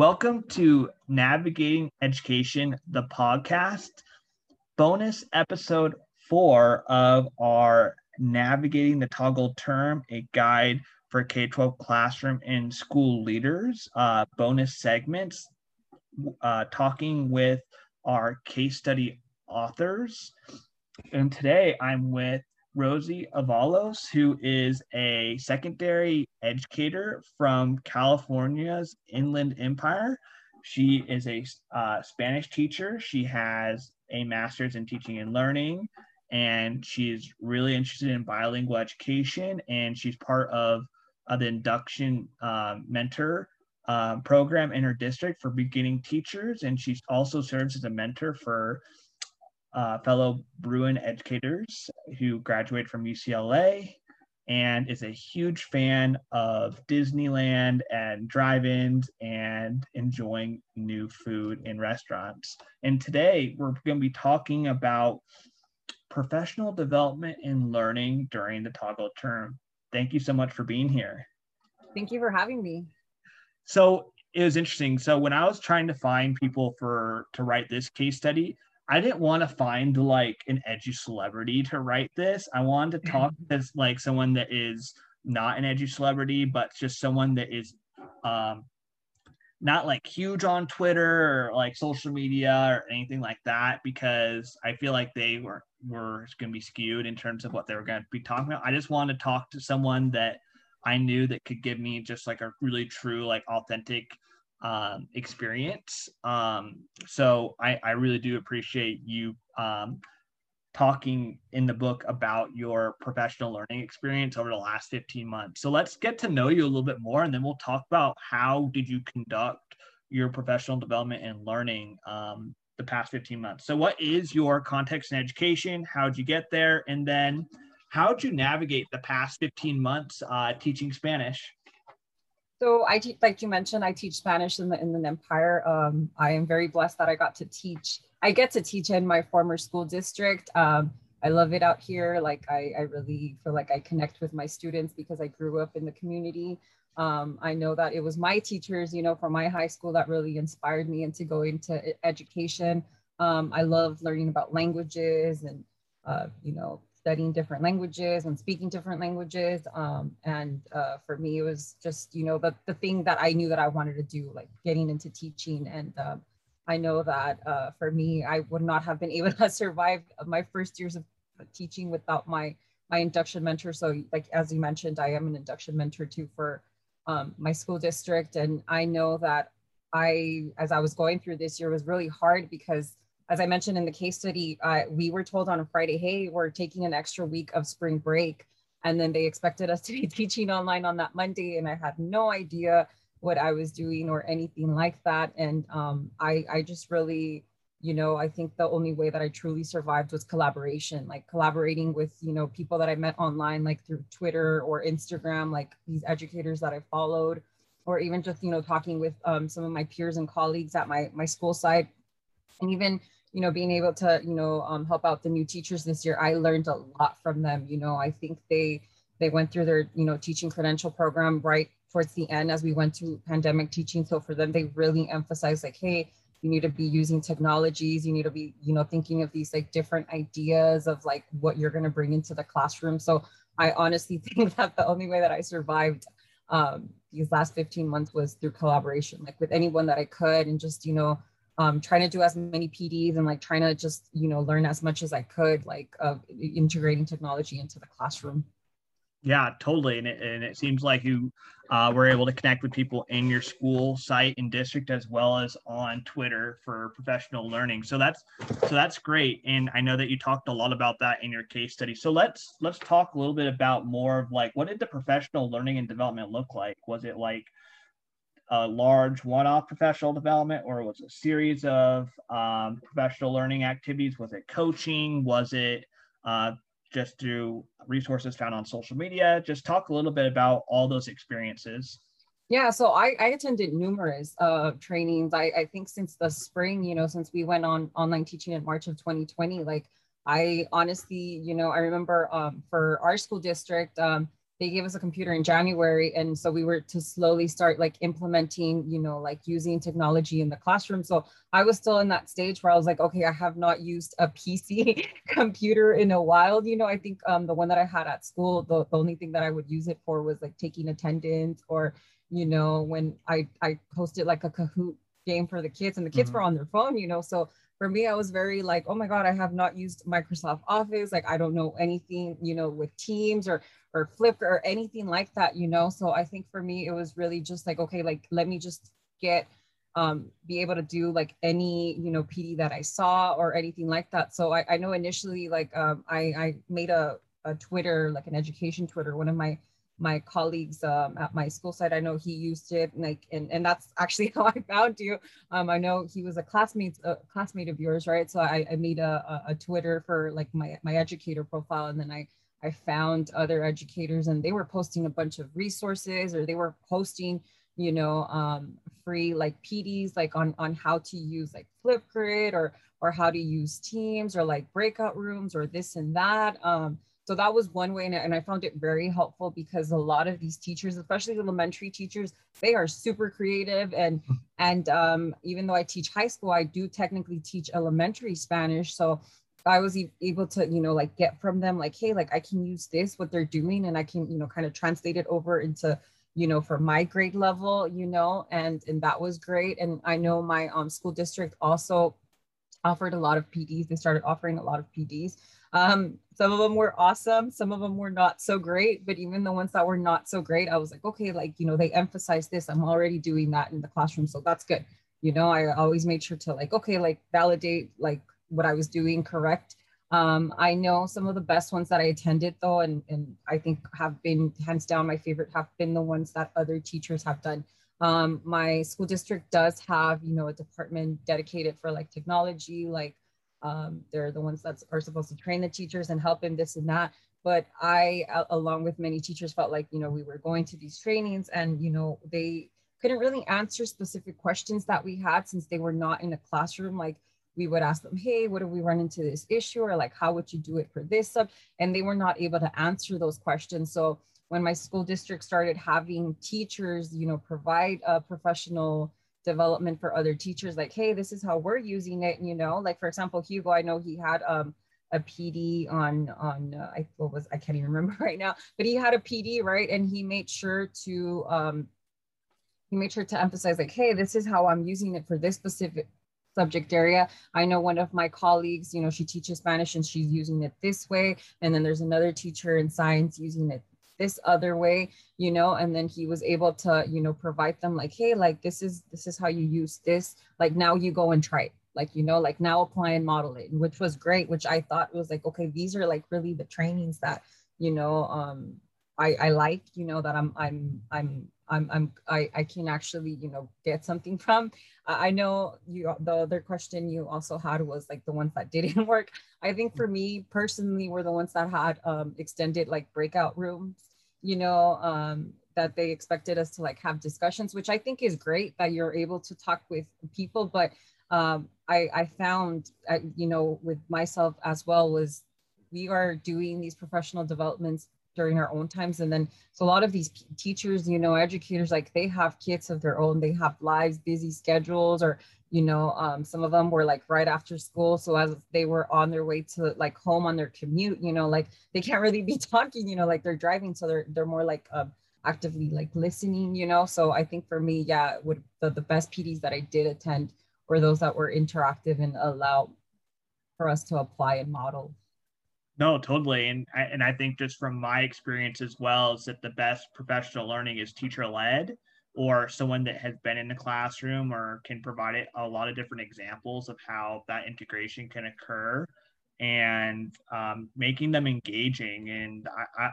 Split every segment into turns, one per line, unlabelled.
Welcome to Navigating Education, the podcast, bonus episode four of our Navigating the Toggled Term, a guide for K 12 classroom and school leaders, uh, bonus segments, uh, talking with our case study authors. And today I'm with Rosie Avalos, who is a secondary educator from California's Inland Empire. She is a uh, Spanish teacher. She has a master's in teaching and learning, and she's really interested in bilingual education. And she's part of, of the induction uh, mentor uh, program in her district for beginning teachers. And she also serves as a mentor for uh, fellow Bruin educators who graduate from UCLA and is a huge fan of Disneyland and drive ins and enjoying new food in restaurants. And today we're going to be talking about professional development and learning during the toggled term. Thank you so much for being here.
Thank you for having me.
So it was interesting. So when I was trying to find people for to write this case study, I didn't want to find like an edgy celebrity to write this. I wanted to talk as like someone that is not an edgy celebrity, but just someone that is um not like huge on Twitter or like social media or anything like that because I feel like they were were going to be skewed in terms of what they were going to be talking about. I just wanted to talk to someone that I knew that could give me just like a really true like authentic um, experience. Um, so I, I really do appreciate you um, talking in the book about your professional learning experience over the last 15 months. So let's get to know you a little bit more, and then we'll talk about how did you conduct your professional development and learning um, the past 15 months. So what is your context in education? How'd you get there? And then how'd you navigate the past 15 months uh, teaching Spanish?
So I teach, like you mentioned, I teach Spanish in the Inland Empire. Um, I am very blessed that I got to teach. I get to teach in my former school district. Um, I love it out here. Like I, I really feel like I connect with my students because I grew up in the community. Um, I know that it was my teachers, you know, from my high school that really inspired me into going to education. Um, I love learning about languages and, uh, you know, studying different languages and speaking different languages. Um, and uh, for me, it was just, you know, the, the thing that I knew that I wanted to do, like getting into teaching. And uh, I know that uh, for me, I would not have been able to survive my first years of teaching without my my induction mentor. So like, as you mentioned, I am an induction mentor too for um, my school district. And I know that I, as I was going through this year was really hard because as I mentioned in the case study, uh, we were told on a Friday, hey, we're taking an extra week of spring break. And then they expected us to be teaching online on that Monday. And I had no idea what I was doing or anything like that. And um, I, I just really, you know, I think the only way that I truly survived was collaboration, like collaborating with, you know, people that I met online, like through Twitter or Instagram, like these educators that I followed, or even just, you know, talking with um, some of my peers and colleagues at my, my school site. And even you know, being able to, you know, um, help out the new teachers this year, I learned a lot from them. You know, I think they they went through their, you know, teaching credential program right towards the end as we went to pandemic teaching. So for them, they really emphasized like, hey, you need to be using technologies. You need to be, you know, thinking of these like different ideas of like what you're going to bring into the classroom. So I honestly think that the only way that I survived um, these last 15 months was through collaboration, like with anyone that I could, and just you know um, trying to do as many PDs and like trying to just, you know, learn as much as I could, like uh, integrating technology into the classroom.
Yeah, totally. And it, and it seems like you uh, were able to connect with people in your school site and district as well as on Twitter for professional learning. So that's so that's great. And I know that you talked a lot about that in your case study. So let's let's talk a little bit about more of like what did the professional learning and development look like? Was it like a large one-off professional development or was it a series of um, professional learning activities? Was it coaching? Was it uh, just through resources found on social media? Just talk a little bit about all those experiences.
Yeah so i, I attended numerous uh, trainings. I, I think since the spring you know since we went on online teaching in march of 2020 like i honestly you know i remember um, for our school district um, they gave us a computer in January. And so we were to slowly start like implementing, you know, like using technology in the classroom. So I was still in that stage where I was like, okay, I have not used a PC computer in a while. You know, I think um, the one that I had at school, the, the only thing that I would use it for was like taking attendance or, you know, when I, I hosted like a Kahoot game for the kids and the kids mm-hmm. were on their phone, you know, so for me, I was very like, oh my God, I have not used Microsoft Office. Like, I don't know anything, you know, with Teams or or Flickr or anything like that, you know. So I think for me, it was really just like, okay, like let me just get um be able to do like any you know PD that I saw or anything like that. So I, I know initially like um I I made a a Twitter like an education Twitter. One of my my colleagues um, at my school site. I know he used it, and like, and, and that's actually how I found you. Um, I know he was a classmate, a classmate of yours, right? So I, I made a, a, Twitter for like my my educator profile, and then I I found other educators, and they were posting a bunch of resources, or they were posting, you know, um, free like PDs, like on on how to use like Flipgrid or or how to use Teams or like breakout rooms or this and that. Um, so that was one way, and I found it very helpful because a lot of these teachers, especially elementary teachers, they are super creative. And and um, even though I teach high school, I do technically teach elementary Spanish. So I was able to, you know, like get from them, like, hey, like I can use this, what they're doing, and I can, you know, kind of translate it over into, you know, for my grade level, you know, and and that was great. And I know my um, school district also offered a lot of PDs. They started offering a lot of PDs. Um, some of them were awesome, some of them were not so great, but even the ones that were not so great, I was like, okay, like, you know, they emphasize this. I'm already doing that in the classroom. So that's good. You know, I always made sure to like, okay, like validate like what I was doing correct. Um, I know some of the best ones that I attended though, and, and I think have been hands down my favorite have been the ones that other teachers have done. Um, my school district does have, you know, a department dedicated for like technology, like um, they're the ones that are supposed to train the teachers and help in this and that. But I, along with many teachers, felt like, you know, we were going to these trainings and, you know, they couldn't really answer specific questions that we had since they were not in a classroom. Like we would ask them, hey, what do we run into this issue? Or like, how would you do it for this sub? And they were not able to answer those questions. So when my school district started having teachers, you know, provide a professional development for other teachers like hey this is how we're using it you know like for example hugo i know he had um a pd on on uh, i what was i can't even remember right now but he had a pd right and he made sure to um he made sure to emphasize like hey this is how i'm using it for this specific subject area. I know one of my colleagues, you know, she teaches Spanish and she's using it this way. And then there's another teacher in science using it this other way you know and then he was able to you know provide them like hey like this is this is how you use this. Like now you go and try it. Like you know like now apply and model it which was great which i thought was like okay these are like really the trainings that you know um i i like you know that i'm i'm i'm I'm, I'm I, I can actually you know get something from. I know you the other question you also had was like the ones that didn't work. I think for me personally were the ones that had um, extended like breakout rooms you know, um, that they expected us to like have discussions, which I think is great that you're able to talk with people. But um, I, I found, uh, you know, with myself as well was we are doing these professional developments during our own times. And then, so a lot of these teachers, you know, educators, like they have kids of their own, they have lives, busy schedules, or you know um, some of them were like right after school. So as they were on their way to like home on their commute you know like they can't really be talking you know like they're driving. So they're they're more like um, actively like listening you know. So i think for me yeah would the, the best pds that i did attend were those that were interactive and allow for us to apply and model
no totally and I, and i think just from my experience as well is that the best professional learning is teacher led or someone that has been in the classroom or can provide it a lot of different examples of how that integration can occur and um, making them engaging. And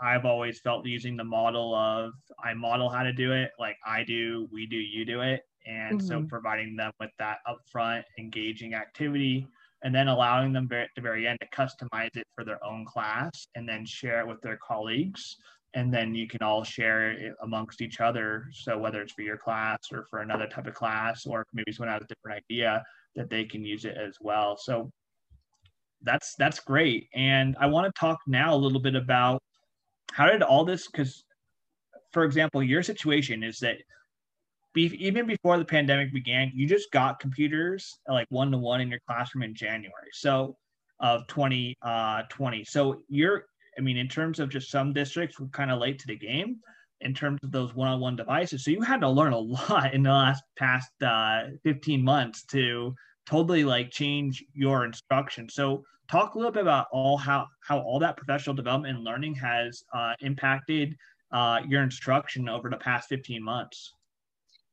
I, have always felt using the model of I model how to do it, like I do, we do, you do it. And mm-hmm. so providing them with that upfront engaging activity and then allowing them at the very end to customize it for their own class and then share it with their colleagues and then you can all share it amongst each other. So whether it's for your class or for another type of class, or maybe someone has a different idea, that they can use it as well. So that's that's great. And I want to talk now a little bit about how did all this because for example, your situation is that be, even before the pandemic began, you just got computers like one to one in your classroom in January. So of 2020. Uh, so you're, I mean, in terms of just some districts were kind of late to the game in terms of those one-on-one devices. So you had to learn a lot in the last past uh, 15 months to totally like change your instruction. So talk a little bit about all how how all that professional development and learning has uh, impacted uh, your instruction over the past 15 months.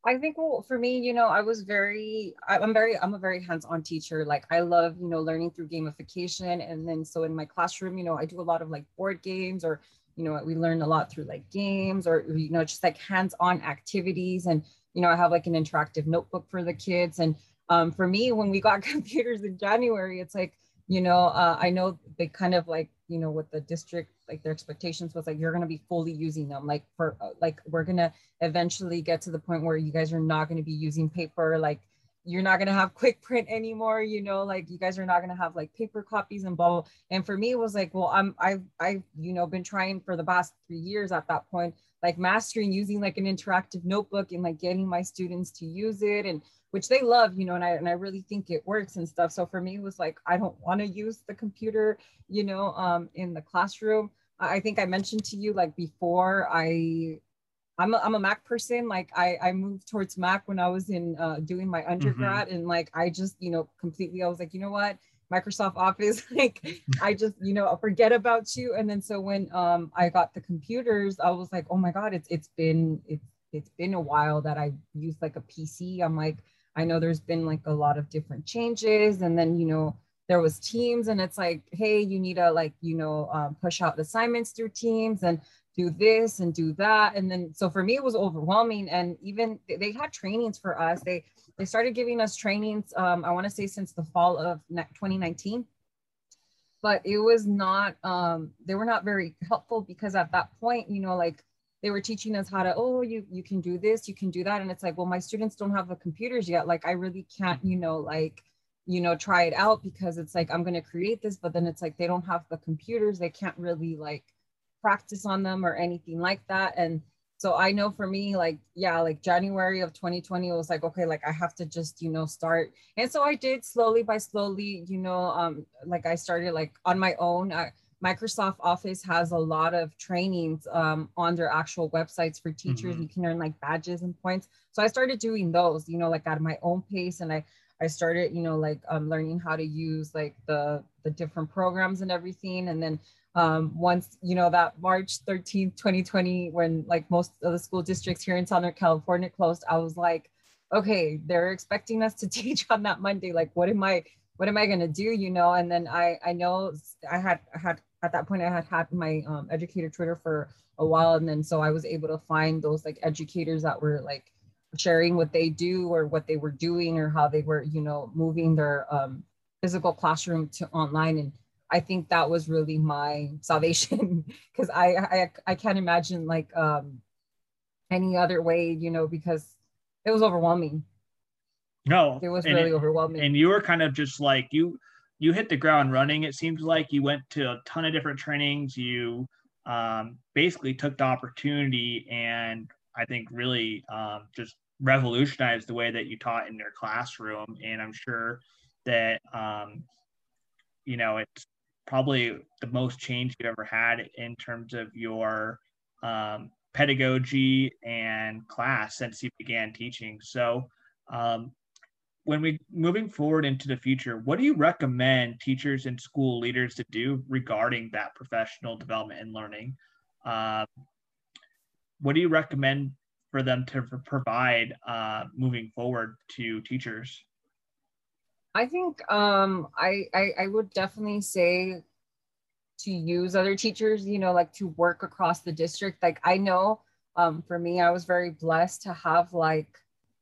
I think well, for me, you know, I was very, I'm very, I'm a very hands-on teacher. Like I love, you know, learning through gamification. And then so in my classroom, you know, I do a lot of like board games or, you know, we learn a lot through like games or, you know, just like hands-on activities. And, you know, I have like an interactive notebook for the kids. And um, for me, when we got computers in January, it's like, you know, uh, I know they kind of like, you know, what the district, like their expectations was like, you're going to be fully using them. Like for, like, we're going to eventually get to the point where you guys are not going to be using paper. Like you're not going to have quick print anymore. You know, like you guys are not going to have like paper copies and blah, blah. And for me, it was like, well, I'm, I've, I've, you know, been trying for the past three years at that point, like mastering using like an interactive notebook and like getting my students to use it and which they love, you know, and I and I really think it works and stuff. So for me, it was like I don't want to use the computer, you know, um, in the classroom. I think I mentioned to you like before I I'm a, I'm a Mac person. Like I, I moved towards Mac when I was in uh, doing my mm-hmm. undergrad, mm-hmm. and like I just you know completely I was like you know what Microsoft Office like I just you know forget about you. And then so when um I got the computers, I was like oh my god it's it's been it's it's been a while that I used like a PC. I'm like I know there's been like a lot of different changes, and then you know there was teams, and it's like, hey, you need to like you know um, push out assignments through teams and do this and do that, and then so for me it was overwhelming. And even they had trainings for us. They they started giving us trainings. Um, I want to say since the fall of 2019 but it was not um they were not very helpful because at that point you know like they were teaching us how to oh you you can do this you can do that and it's like well my students don't have the computers yet like i really can't you know like you know try it out because it's like i'm going to create this but then it's like they don't have the computers they can't really like practice on them or anything like that and so i know for me like yeah like january of 2020 it was like okay like i have to just you know start and so i did slowly by slowly you know um like i started like on my own I, Microsoft Office has a lot of trainings um, on their actual websites for teachers. Mm-hmm. You can earn like badges and points. So I started doing those, you know, like at my own pace, and I I started, you know, like um, learning how to use like the the different programs and everything. And then um, once you know that March 13th, 2020, when like most of the school districts here in Southern California closed, I was like, okay, they're expecting us to teach on that Monday. Like, what am I? What am I gonna do? You know? And then I I know I had I had at that point I had had my um, educator Twitter for a while, and then so I was able to find those like educators that were like sharing what they do or what they were doing or how they were, you know, moving their um, physical classroom to online. And I think that was really my salvation because I, I I can't imagine like um, any other way, you know, because it was overwhelming.
No,
it was really
it,
overwhelming.
And you were kind of just like you you hit the ground running. It seems like you went to a ton of different trainings. You um, basically took the opportunity and I think really um, just revolutionized the way that you taught in your classroom. And I'm sure that, um, you know, it's probably the most change you ever had in terms of your um, pedagogy and class since you began teaching. So, um, when we moving forward into the future, what do you recommend teachers and school leaders to do regarding that professional development and learning? Uh, what do you recommend for them to provide uh, moving forward to teachers?
I think um, I, I I would definitely say to use other teachers. You know, like to work across the district. Like I know um, for me, I was very blessed to have like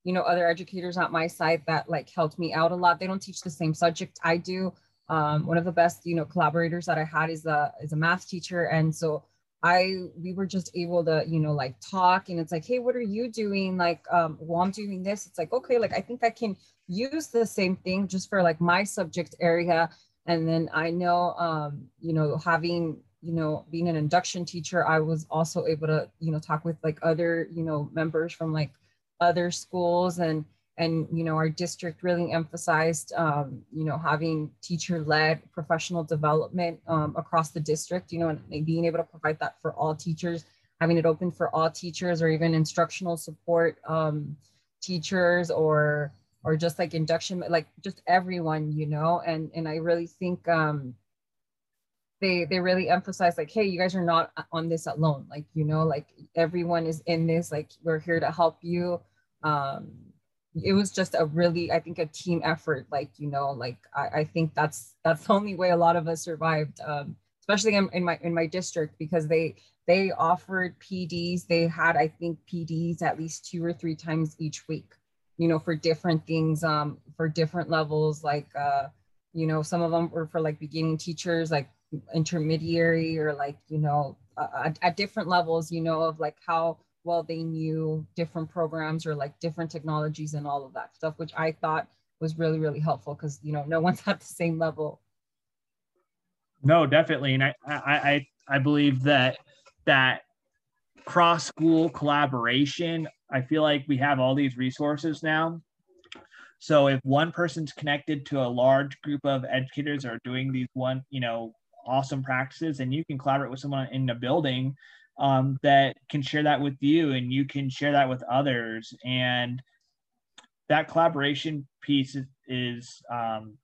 you know other educators at my side that like helped me out a lot they don't teach the same subject i do um, one of the best you know collaborators that i had is a is a math teacher and so i we were just able to you know like talk and it's like hey what are you doing? Like um well i'm doing this. It's like okay like i think i can use the same thing just for like my subject area. And then i know um you know having you know being an induction teacher i was also able to you know talk with like other you know members from like other schools and and you know our district really emphasized um, you know having teacher led professional development um, across the district you know and being able to provide that for all teachers having it open for all teachers or even instructional support um, teachers or or just like induction like just everyone you know and and i really think um they they really emphasize like hey you guys are not on this alone like you know like everyone is in this like we're here to help you um it was just a really i think a team effort like you know like i, I think that's that's the only way a lot of us survived um especially in, in my in my district because they they offered pds they had i think pds at least two or three times each week you know for different things um for different levels like uh you know some of them were for like beginning teachers like intermediary or like you know uh, at, at different levels you know of like how well they knew different programs or like different technologies and all of that stuff which i thought was really really helpful because you know no one's at the same level.
No definitely and i i i, believe that that cross school collaboration i feel like we have all these resources now. So if one person's connected to a large group of educators or doing these one you know awesome practices and you can collaborate with someone in the building um, that can share that with you and you can share that with others. And that collaboration piece is, is um,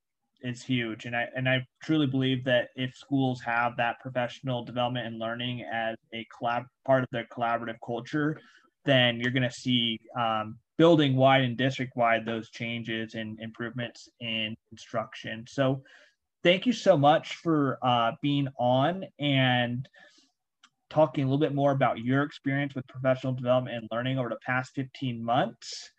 is huge. And i and i truly believe that if schools have that professional development and learning as a collab part of their collaborative culture then you're going to see um, building wide and district wide those changes and improvements in instruction. So thank you so much for uh, being on. And talking a little bit more about your experience with professional development and learning over the past 15 months.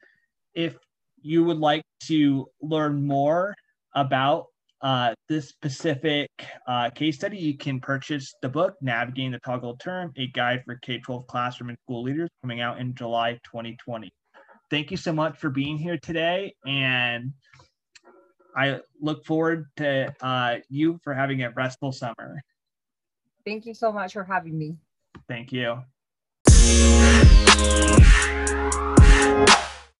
If you would like to learn more about uh, this specific uh, case study, you can purchase the book, Navigating the Toggled Term, a guide for K 12 classroom and school leaders, coming out in July 2020. Thank you so much for being here today. And I look forward to uh, you for having a restful summer.
Thank you so much for having me.
Thank you.